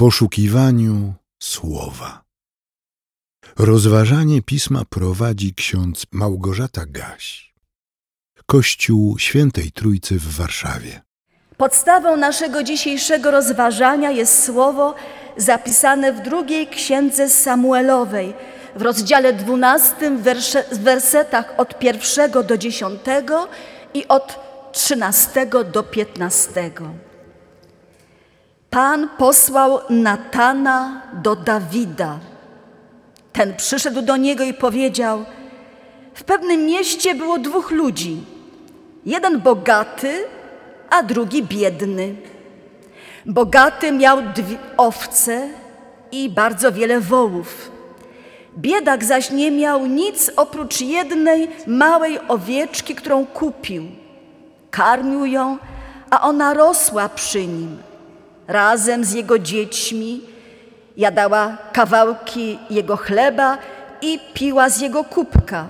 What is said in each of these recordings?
poszukiwaniu słowa. Rozważanie pisma prowadzi ksiądz Małgorzata Gaś. Kościół Świętej Trójcy w Warszawie. Podstawą naszego dzisiejszego rozważania jest słowo zapisane w drugiej księdze Samuelowej, w rozdziale 12, w wersetach od pierwszego do dziesiątego i od trzynastego do piętnastego. Pan posłał Natana do Dawida. Ten przyszedł do niego i powiedział: W pewnym mieście było dwóch ludzi. Jeden bogaty, a drugi biedny. Bogaty miał dwie owce i bardzo wiele wołów. Biedak zaś nie miał nic oprócz jednej małej owieczki, którą kupił. Karmił ją, a ona rosła przy nim razem z jego dziećmi, jadała kawałki jego chleba i piła z jego kubka.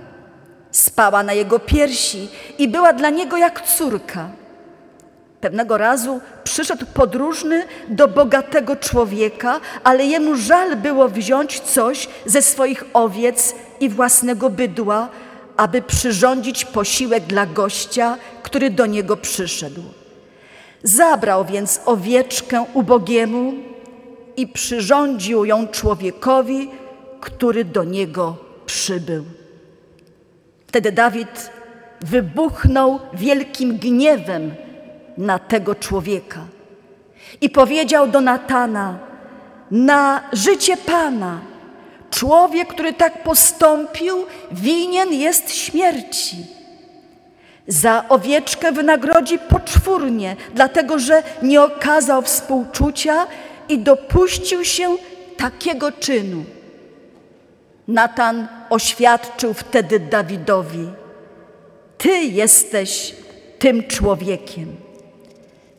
Spała na jego piersi i była dla niego jak córka. Pewnego razu przyszedł podróżny do bogatego człowieka, ale jemu żal było wziąć coś ze swoich owiec i własnego bydła, aby przyrządzić posiłek dla gościa, który do niego przyszedł. Zabrał więc owieczkę ubogiemu i przyrządził ją człowiekowi, który do niego przybył. Wtedy Dawid wybuchnął wielkim gniewem na tego człowieka i powiedział do Natana: Na życie Pana, człowiek, który tak postąpił, winien jest śmierci. Za owieczkę wynagrodzi poczwórnie, dlatego że nie okazał współczucia i dopuścił się takiego czynu. Natan oświadczył wtedy Dawidowi: Ty jesteś tym człowiekiem.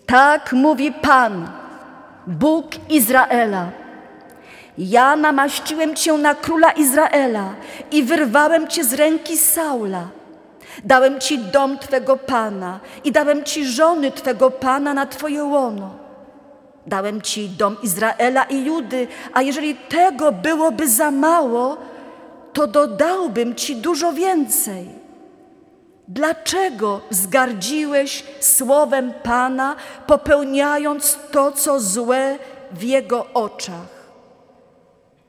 Tak mówi Pan, Bóg Izraela. Ja namaściłem cię na króla Izraela i wyrwałem cię z ręki Saula. Dałem ci dom Twego Pana i dałem ci żony Twego Pana na Twoje łono. Dałem ci dom Izraela i Judy, a jeżeli tego byłoby za mało, to dodałbym ci dużo więcej. Dlaczego zgardziłeś słowem Pana, popełniając to, co złe w Jego oczach?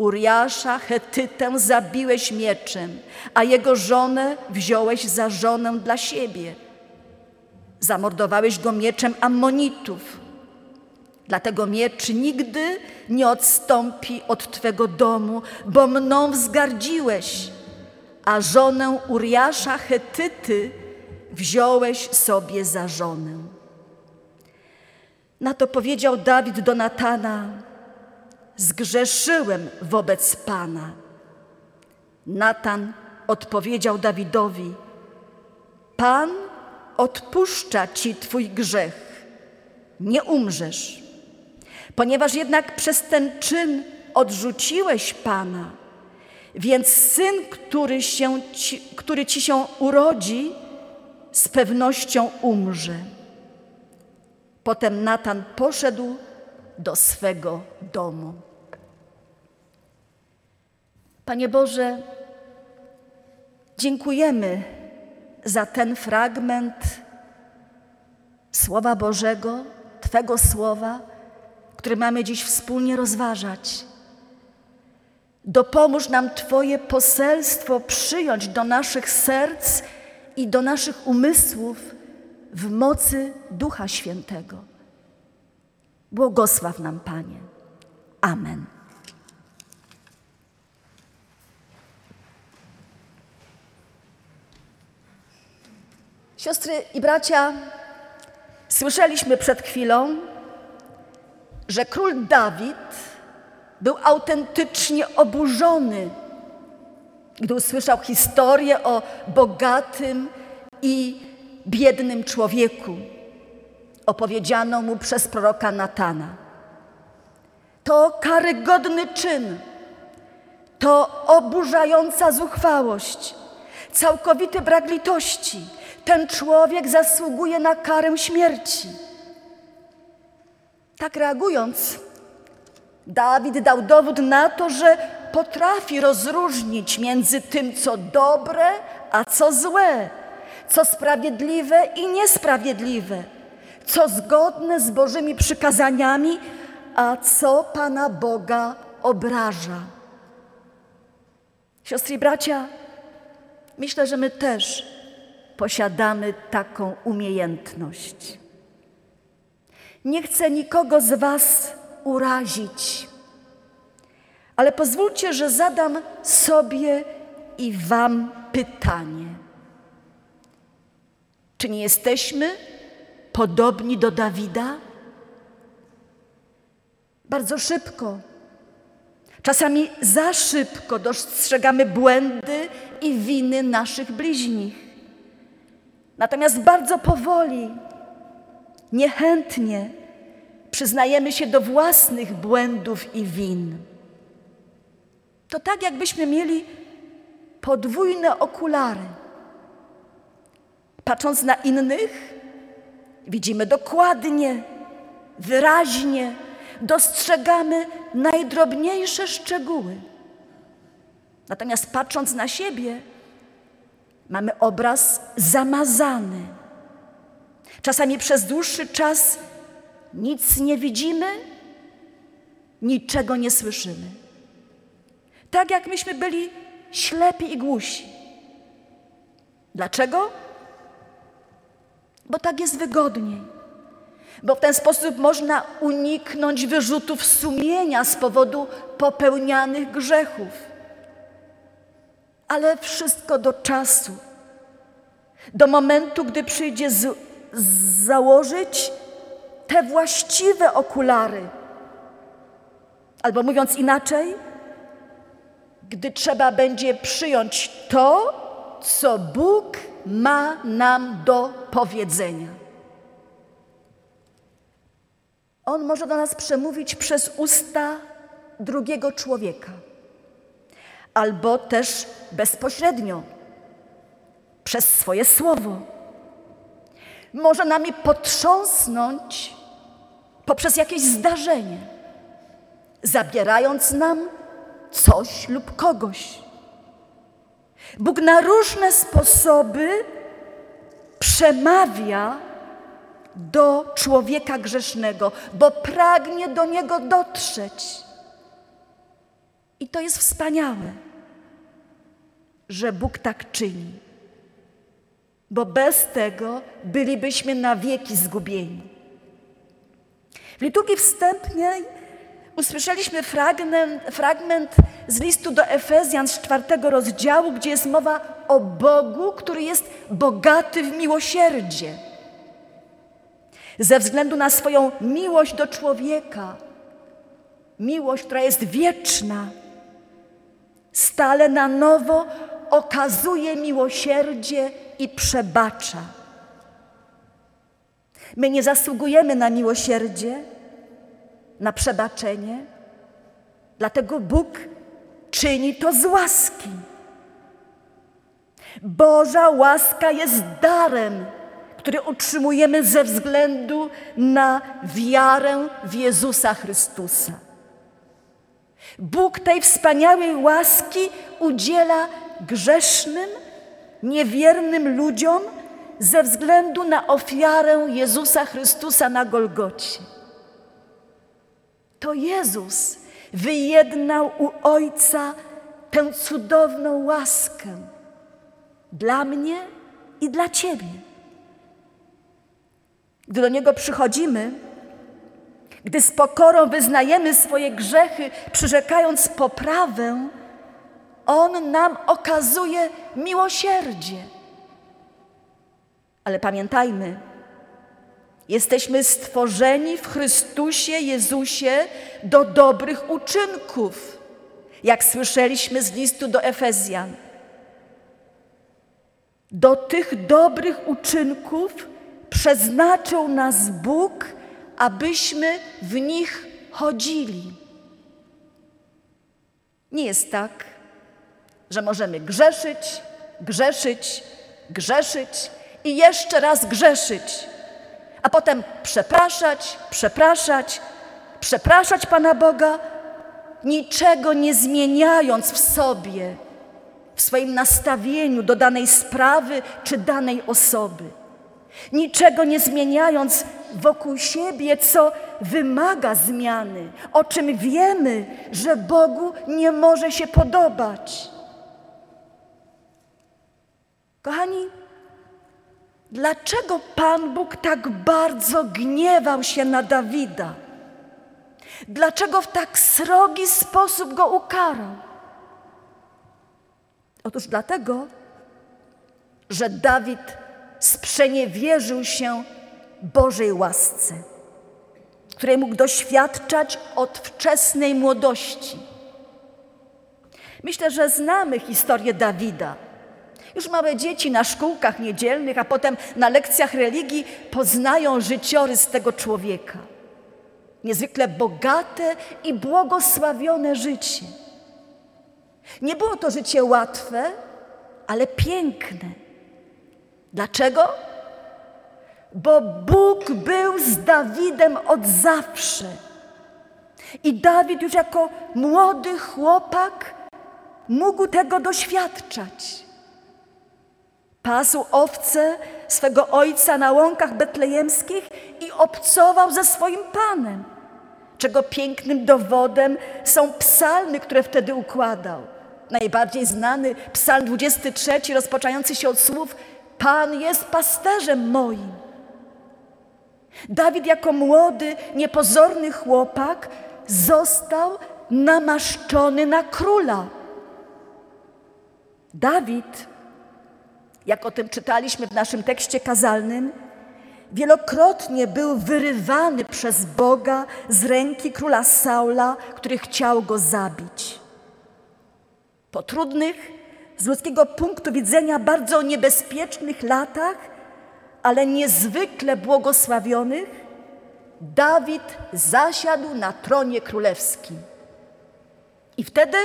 Uriasza, Hetytę zabiłeś mieczem, a jego żonę wziąłeś za żonę dla siebie. Zamordowałeś go mieczem Ammonitów. Dlatego miecz nigdy nie odstąpi od Twego domu, bo mną wzgardziłeś, a żonę Uriasza Hetyty wziąłeś sobie za żonę. Na to powiedział Dawid do Natana, zgrzeszyłem wobec Pana. Natan odpowiedział Dawidowi: Pan odpuszcza ci twój grzech, nie umrzesz. Ponieważ jednak przez ten czyn odrzuciłeś Pana, więc syn, który, się ci, który ci się urodzi, z pewnością umrze. Potem Natan poszedł do swego domu. Panie Boże, dziękujemy za ten fragment Słowa Bożego, Twego Słowa, który mamy dziś wspólnie rozważać. Dopomóż nam Twoje poselstwo przyjąć do naszych serc i do naszych umysłów w mocy Ducha Świętego. Błogosław nam, Panie. Amen. Siostry i bracia, słyszeliśmy przed chwilą, że król Dawid był autentycznie oburzony, gdy usłyszał historię o bogatym i biednym człowieku opowiedzianą mu przez proroka Natana. To karygodny czyn, to oburzająca zuchwałość, całkowity brak litości. Ten człowiek zasługuje na karę śmierci. Tak reagując, Dawid dał dowód na to, że potrafi rozróżnić między tym, co dobre, a co złe, co sprawiedliwe i niesprawiedliwe, co zgodne z Bożymi przykazaniami, a co Pana Boga obraża. Siostry i bracia, myślę, że my też posiadamy taką umiejętność. Nie chcę nikogo z Was urazić, ale pozwólcie, że zadam sobie i Wam pytanie. Czy nie jesteśmy podobni do Dawida? Bardzo szybko, czasami za szybko dostrzegamy błędy i winy naszych bliźnich. Natomiast bardzo powoli, niechętnie przyznajemy się do własnych błędów i win. To tak, jakbyśmy mieli podwójne okulary. Patrząc na innych, widzimy dokładnie, wyraźnie, dostrzegamy najdrobniejsze szczegóły. Natomiast patrząc na siebie, mamy obraz zamazany. Czasami przez dłuższy czas nic nie widzimy, niczego nie słyszymy. Tak jak myśmy byli ślepi i głusi. Dlaczego? Bo tak jest wygodniej. Bo w ten sposób można uniknąć wyrzutów sumienia z powodu popełnianych grzechów. Ale wszystko do czasu, do momentu, gdy przyjdzie z, z założyć te właściwe okulary. Albo mówiąc inaczej, gdy trzeba będzie przyjąć to, co Bóg ma nam do powiedzenia. On może do nas przemówić przez usta drugiego człowieka, albo też bezpośrednio, przez swoje słowo. Może nami potrząsnąć poprzez jakieś zdarzenie, zabierając nam coś lub kogoś. Bóg na różne sposoby przemawia do człowieka grzesznego, bo pragnie do niego dotrzeć. I to jest wspaniałe, że Bóg tak czyni, bo bez tego bylibyśmy na wieki zgubieni. W liturgii wstępnej usłyszeliśmy fragment, fragment z listu do Efezjan z czwartego rozdziału, gdzie jest mowa o Bogu, który jest bogaty w miłosierdzie. Ze względu na swoją miłość do człowieka, miłość, która jest wieczna, stale na nowo okazuje miłosierdzie i przebacza. My nie zasługujemy na miłosierdzie, na przebaczenie, dlatego Bóg czyni to z łaski. Boża łaska jest darem, który utrzymujemy ze względu na wiarę w Jezusa Chrystusa. Bóg tej wspaniałej łaski udziela grzesznym, niewiernym ludziom ze względu na ofiarę Jezusa Chrystusa na Golgocie. To Jezus wyjednał u Ojca tę cudowną łaskę dla mnie i dla Ciebie. Gdy do Niego przychodzimy, gdy z pokorą wyznajemy swoje grzechy, przyrzekając poprawę, On nam okazuje miłosierdzie. Ale pamiętajmy, jesteśmy stworzeni w Chrystusie Jezusie do dobrych uczynków, jak słyszeliśmy z listu do Efezjan. Do tych dobrych uczynków przeznaczył nas Bóg, abyśmy w nich chodzili. Nie jest tak, że możemy grzeszyć, grzeszyć, grzeszyć i jeszcze raz grzeszyć, a potem przepraszać, przepraszać, przepraszać Pana Boga, niczego nie zmieniając w sobie, w swoim nastawieniu do danej sprawy czy danej osoby. Niczego nie zmieniając wokół siebie, co wymaga zmiany, o czym wiemy, że Bogu nie może się podobać. Kochani, dlaczego Pan Bóg tak bardzo gniewał się na Dawida? Dlaczego w tak srogi sposób go ukarał? Otóż dlatego, że Dawid sprzeniewierzył się Bożej łasce, której mógł doświadczać od wczesnej młodości. Myślę, że znamy historię Dawida. Już małe dzieci na szkółkach niedzielnych, a potem na lekcjach religii poznają życiorys tego człowieka. Niezwykle bogate i błogosławione życie. Nie było to życie łatwe, ale piękne. Dlaczego? Bo Bóg był z Dawidem od zawsze. I Dawid już jako młody chłopak mógł tego doświadczać. Pasł owce swego ojca na łąkach betlejemskich i obcował ze swoim panem, czego pięknym dowodem są psalmy, które wtedy układał. Najbardziej znany psalm 23, rozpoczynający się od słów: Pan jest pasterzem moim. Dawid, jako młody, niepozorny chłopak, został namaszczony na króla. Dawid jak o tym czytaliśmy w naszym tekście kazalnym, wielokrotnie był wyrywany przez Boga z ręki króla Saula, który chciał go zabić. Po trudnych, z ludzkiego punktu widzenia bardzo niebezpiecznych latach, ale niezwykle błogosławionych, Dawid zasiadł na tronie królewskim. I wtedy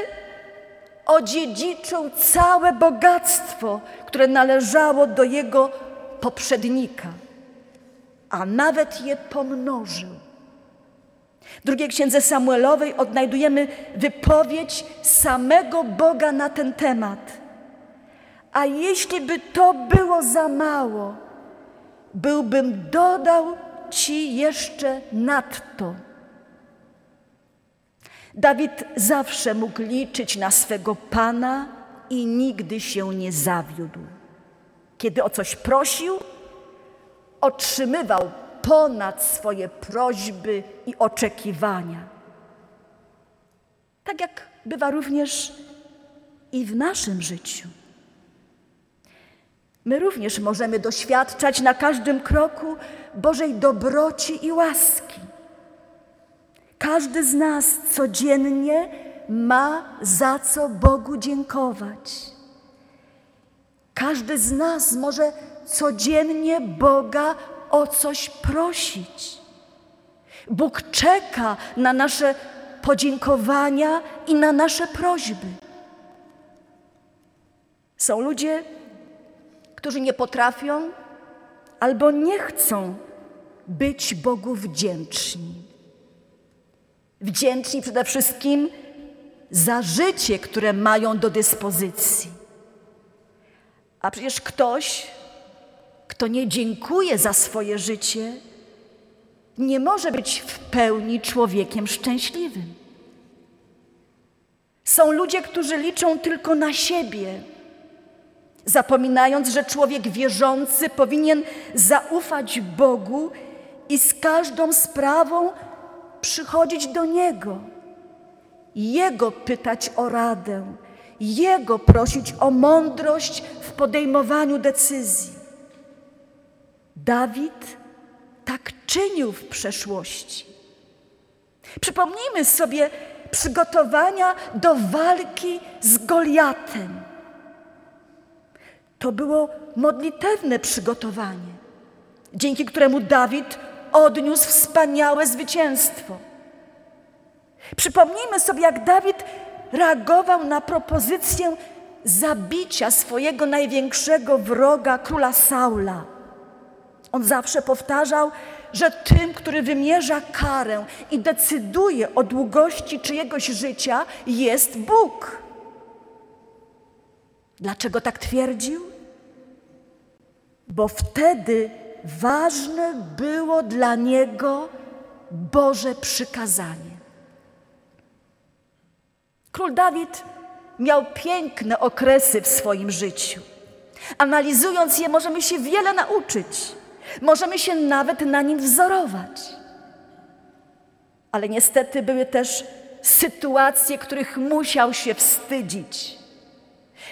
odziedziczył całe bogactwo, które należało do jego poprzednika, a nawet je pomnożył. W drugiej księdze Samuelowej odnajdujemy wypowiedź samego Boga na ten temat. A jeśli by to było za mało, byłbym dodał ci jeszcze nadto. Dawid zawsze mógł liczyć na swego Pana i nigdy się nie zawiódł. Kiedy o coś prosił, otrzymywał ponad swoje prośby i oczekiwania. Tak jak bywa również i w naszym życiu. My również możemy doświadczać na każdym kroku Bożej dobroci i łaski. Każdy z nas codziennie ma za co Bogu dziękować. Każdy z nas może codziennie Boga o coś prosić. Bóg czeka na nasze podziękowania i na nasze prośby. Są ludzie, którzy nie potrafią albo nie chcą być Bogu wdzięczni. Wdzięczni przede wszystkim za życie, które mają do dyspozycji. A przecież ktoś, kto nie dziękuje za swoje życie, nie może być w pełni człowiekiem szczęśliwym. Są ludzie, którzy liczą tylko na siebie, zapominając, że człowiek wierzący powinien zaufać Bogu i z każdą sprawą przychodzić do Niego, Jego pytać o radę, Jego prosić o mądrość w podejmowaniu decyzji. Dawid tak czynił w przeszłości. Przypomnijmy sobie przygotowania do walki z Goliatem. To było modlitewne przygotowanie, dzięki któremu Dawid odniósł wspaniałe zwycięstwo. Przypomnijmy sobie, jak Dawid reagował na propozycję zabicia swojego największego wroga, króla Saula. On zawsze powtarzał, że tym, który wymierza karę i decyduje o długości czyjegoś życia, jest Bóg. Dlaczego tak twierdził? Bo wtedy ważne było dla niego Boże przykazanie. Król Dawid miał piękne okresy w swoim życiu. Analizując je, możemy się wiele nauczyć. Możemy się nawet na nim wzorować. Ale niestety były też sytuacje, których musiał się wstydzić.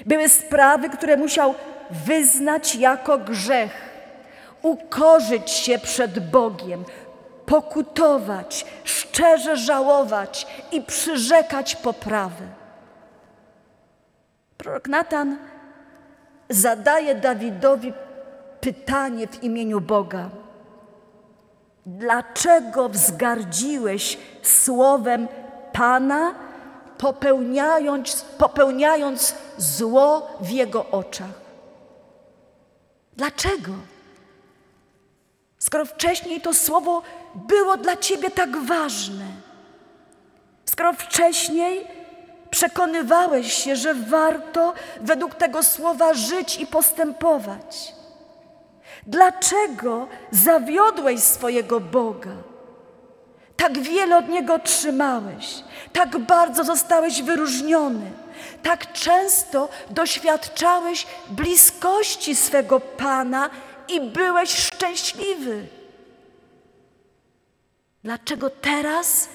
Były sprawy, które musiał wyznać jako grzech, ukorzyć się przed Bogiem, pokutować, szczerze żałować i przyrzekać poprawy. Prorok Natan zadaje Dawidowi pytanie w imieniu Boga. Dlaczego wzgardziłeś słowem Pana, popełniając, popełniając zło w Jego oczach? Dlaczego? Skoro wcześniej to słowo było dla Ciebie tak ważne, skoro wcześniej przekonywałeś się, że warto według tego słowa żyć i postępować. Dlaczego zawiodłeś swojego Boga? Tak wiele od Niego otrzymałeś, tak bardzo zostałeś wyróżniony, tak często doświadczałeś bliskości swego Pana i byłeś szczęśliwy. Dlaczego teraz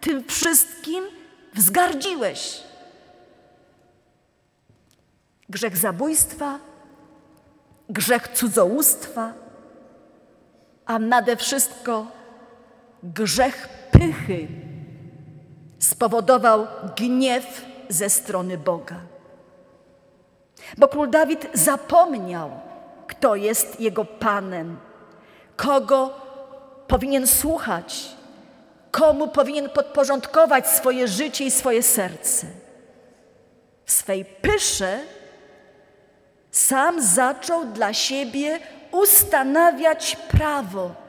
tym wszystkim wzgardziłeś? Grzech zabójstwa, grzech cudzołóstwa, a nade wszystko grzech pychy spowodował gniew ze strony Boga. Bo król Dawid zapomniał, kto jest jego panem, kogo powinien słuchać, komu powinien podporządkować swoje życie i swoje serce. W swej pysze sam zaczął dla siebie ustanawiać prawo.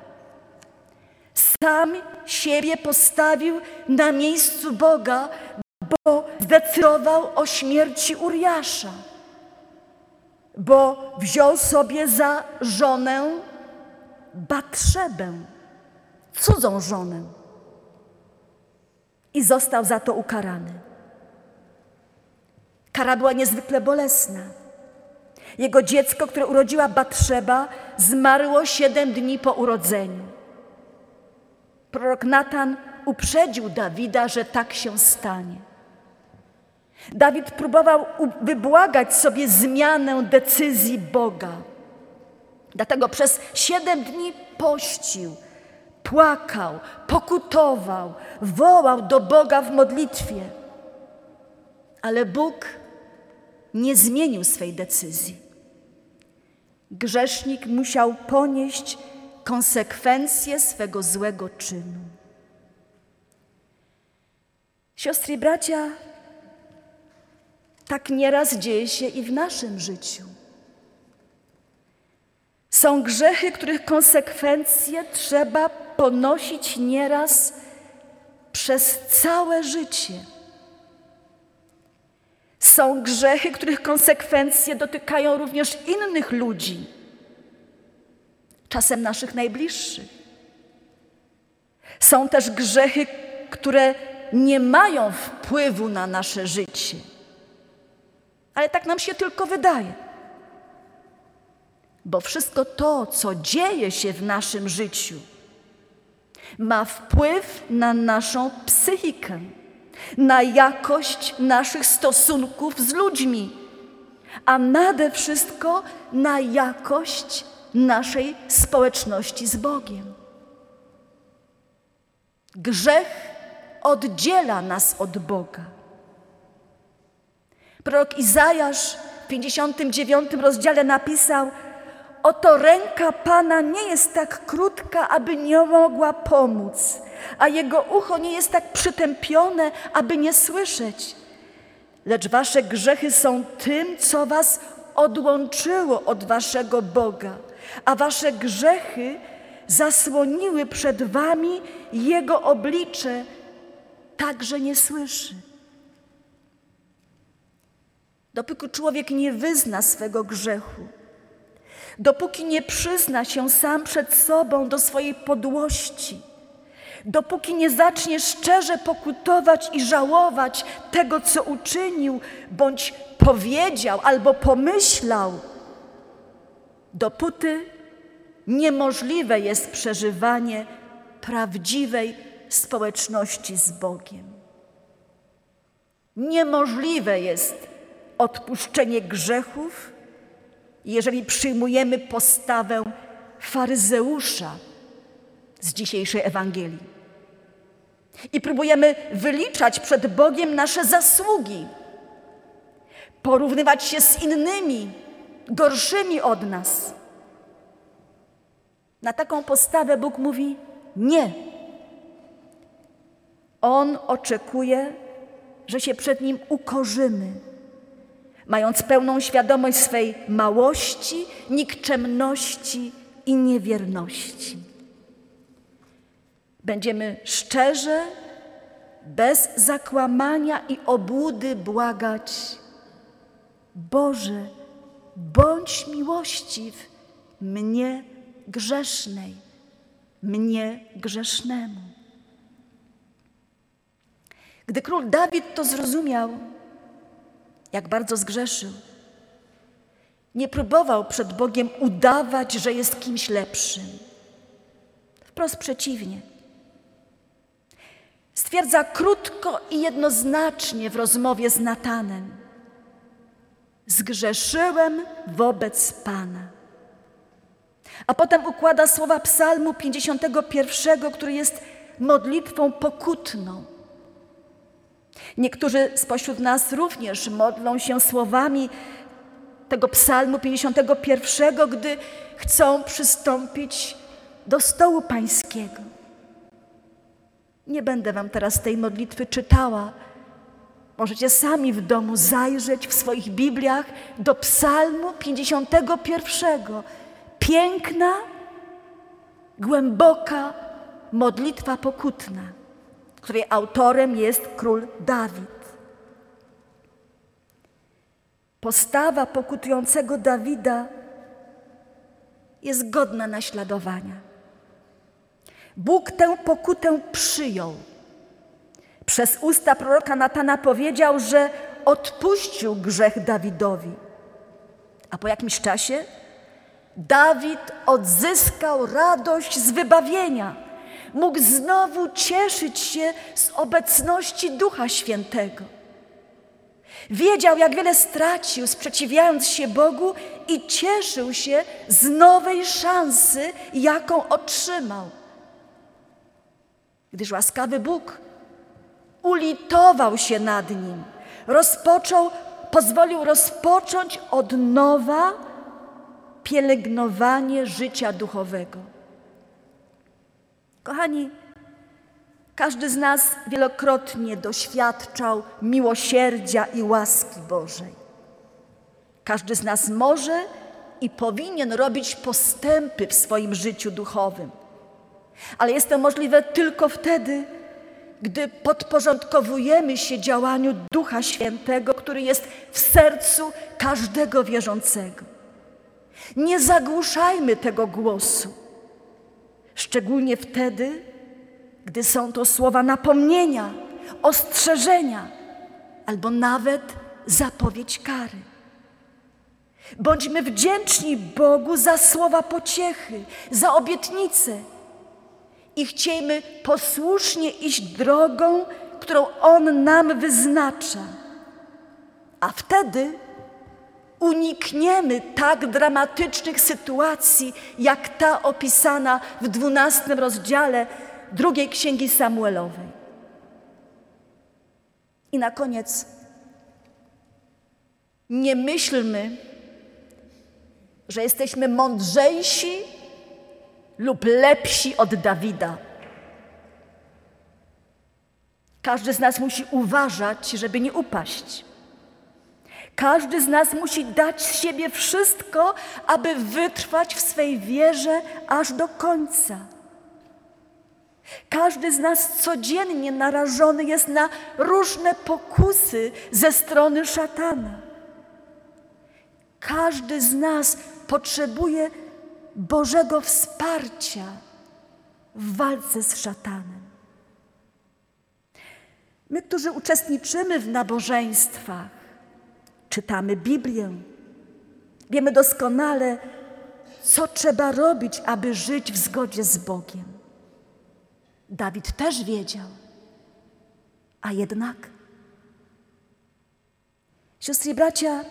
Sam siebie postawił na miejscu Boga, bo zdecydował o śmierci Uriasza, bo wziął sobie za żonę Batrzebę, cudzą żonę i został za to ukarany. Kara była niezwykle bolesna. Jego dziecko, które urodziła Batrzeba, zmarło siedem dni po urodzeniu. Prorok Natan uprzedził Dawida, że tak się stanie. Dawid próbował wybłagać sobie zmianę decyzji Boga. Dlatego przez siedem dni pościł, płakał, pokutował, wołał do Boga w modlitwie. Ale Bóg nie zmienił swej decyzji. Grzesznik musiał ponieść konsekwencje swego złego czynu. Siostry i bracia, tak nieraz dzieje się i w naszym życiu. Są grzechy, których konsekwencje trzeba ponosić nieraz przez całe życie. Są grzechy, których konsekwencje dotykają również innych ludzi, czasem naszych najbliższych. Są też grzechy, które nie mają wpływu na nasze życie, ale tak nam się tylko wydaje. Bo wszystko to, co dzieje się w naszym życiu, ma wpływ na naszą psychikę na jakość naszych stosunków z ludźmi, a nade wszystko na jakość naszej społeczności z Bogiem. Grzech oddziela nas od Boga. Prorok Izajasz w 59 rozdziale napisał: Oto ręka Pana nie jest tak krótka, aby nie mogła pomóc, a jego ucho nie jest tak przytępione, aby nie słyszeć. Lecz wasze grzechy są tym, co was odłączyło od waszego Boga, a wasze grzechy zasłoniły przed wami Jego oblicze, tak że nie słyszy. Dopóki człowiek nie wyzna swego grzechu, dopóki nie przyzna się sam przed sobą do swojej podłości, dopóki nie zacznie szczerze pokutować i żałować tego, co uczynił, bądź powiedział albo pomyślał, dopóty niemożliwe jest przeżywanie prawdziwej społeczności z Bogiem. Niemożliwe jest odpuszczenie grzechów, jeżeli przyjmujemy postawę faryzeusza z dzisiejszej Ewangelii i próbujemy wyliczać przed Bogiem nasze zasługi, porównywać się z innymi, gorszymi od nas. Na taką postawę Bóg mówi nie. On oczekuje, że się przed Nim ukorzymy, mając pełną świadomość swej małości, nikczemności i niewierności. Będziemy szczerze, bez zakłamania i obłudy błagać: Boże, bądź miłościw mnie grzesznej, mnie grzesznemu. Gdy król Dawid to zrozumiał, jak bardzo zgrzeszył, nie próbował przed Bogiem udawać, że jest kimś lepszym. Wprost przeciwnie. Stwierdza krótko i jednoznacznie w rozmowie z Natanem: Zgrzeszyłem wobec Pana. A potem układa słowa Psalmu 51, który jest modlitwą pokutną. Niektórzy spośród nas również modlą się słowami tego Psalmu 51, gdy chcą przystąpić do stołu Pańskiego. Nie będę Wam teraz tej modlitwy czytała. Możecie sami w domu zajrzeć w swoich Bibliach do Psalmu 51. Piękna, głęboka modlitwa pokutna, której autorem jest król Dawid. Postawa pokutującego Dawida jest godna naśladowania. Bóg tę pokutę przyjął. Przez usta proroka Natana powiedział, że odpuścił grzech Dawidowi. A po jakimś czasie Dawid odzyskał radość z wybawienia. Mógł znowu cieszyć się z obecności Ducha Świętego. Wiedział, jak wiele stracił, sprzeciwiając się Bogu, i cieszył się z nowej szansy, jaką otrzymał gdyż łaskawy Bóg ulitował się nad nim, rozpoczął, pozwolił rozpocząć od nowa pielęgnowanie życia duchowego. Kochani, każdy z nas wielokrotnie doświadczał miłosierdzia i łaski Bożej. Każdy z nas może i powinien robić postępy w swoim życiu duchowym. Ale jest to możliwe tylko wtedy, gdy podporządkowujemy się działaniu Ducha Świętego, który jest w sercu każdego wierzącego. Nie zagłuszajmy tego głosu, szczególnie wtedy, gdy są to słowa napomnienia, ostrzeżenia albo nawet zapowiedź kary. Bądźmy wdzięczni Bogu za słowa pociechy, za obietnice i chciejmy posłusznie iść drogą, którą On nam wyznacza. A wtedy unikniemy tak dramatycznych sytuacji, jak ta opisana w dwunastym rozdziale drugiej księgi Samuelowej. I na koniec, nie myślmy, że jesteśmy mądrzejsi lub lepsi od Dawida. Każdy z nas musi uważać, żeby nie upaść. Każdy z nas musi dać z siebie wszystko, aby wytrwać w swej wierze aż do końca. Każdy z nas codziennie narażony jest na różne pokusy ze strony szatana. Każdy z nas potrzebuje Bożego wsparcia w walce z szatanem. My, którzy uczestniczymy w nabożeństwach, czytamy Biblię, wiemy doskonale, co trzeba robić, aby żyć w zgodzie z Bogiem. Dawid też wiedział, a jednak. Siostry i bracia,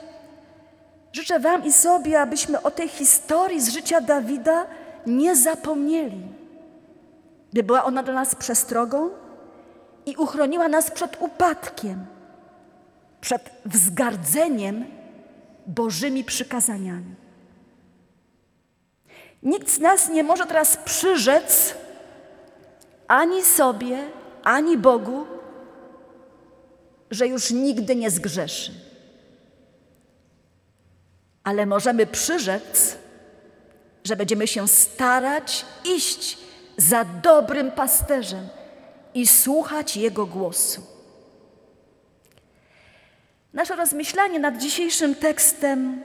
życzę Wam i sobie, abyśmy o tej historii z życia Dawida nie zapomnieli, by była ona dla nas przestrogą i uchroniła nas przed upadkiem, przed wzgardzeniem Bożymi przykazaniami. Nikt z nas nie może teraz przyrzec ani sobie, ani Bogu, że już nigdy nie zgrzeszy. Ale możemy przyrzec, że będziemy się starać iść za dobrym pasterzem i słuchać Jego głosu. Nasze rozmyślanie nad dzisiejszym tekstem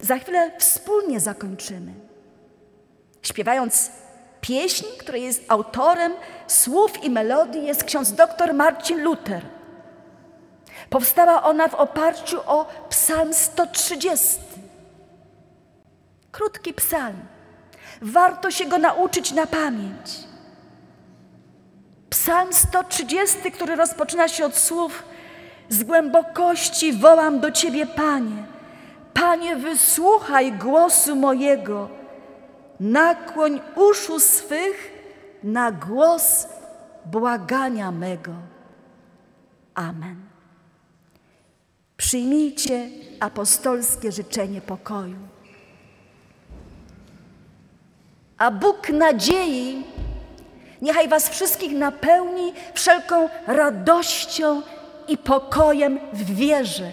za chwilę wspólnie zakończymy, śpiewając pieśń, której jest autorem słów i melodii, jest ksiądz dr Marcin Luther. Powstała ona w oparciu o Psalm 130. Krótki psalm. Warto się go nauczyć na pamięć. Psalm 130, który rozpoczyna się od słów: Z głębokości wołam do Ciebie, Panie. Panie, wysłuchaj głosu mojego. Nakłoń uszu swych na głos błagania mego. Amen. Przyjmijcie apostolskie życzenie pokoju. A Bóg nadziei niechaj Was wszystkich napełni wszelką radością i pokojem w wierze,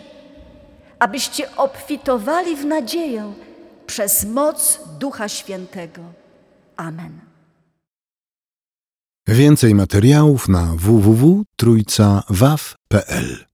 abyście obfitowali w nadzieję przez moc Ducha Świętego. Amen. Więcej materiałów na www.trójcawaw.pl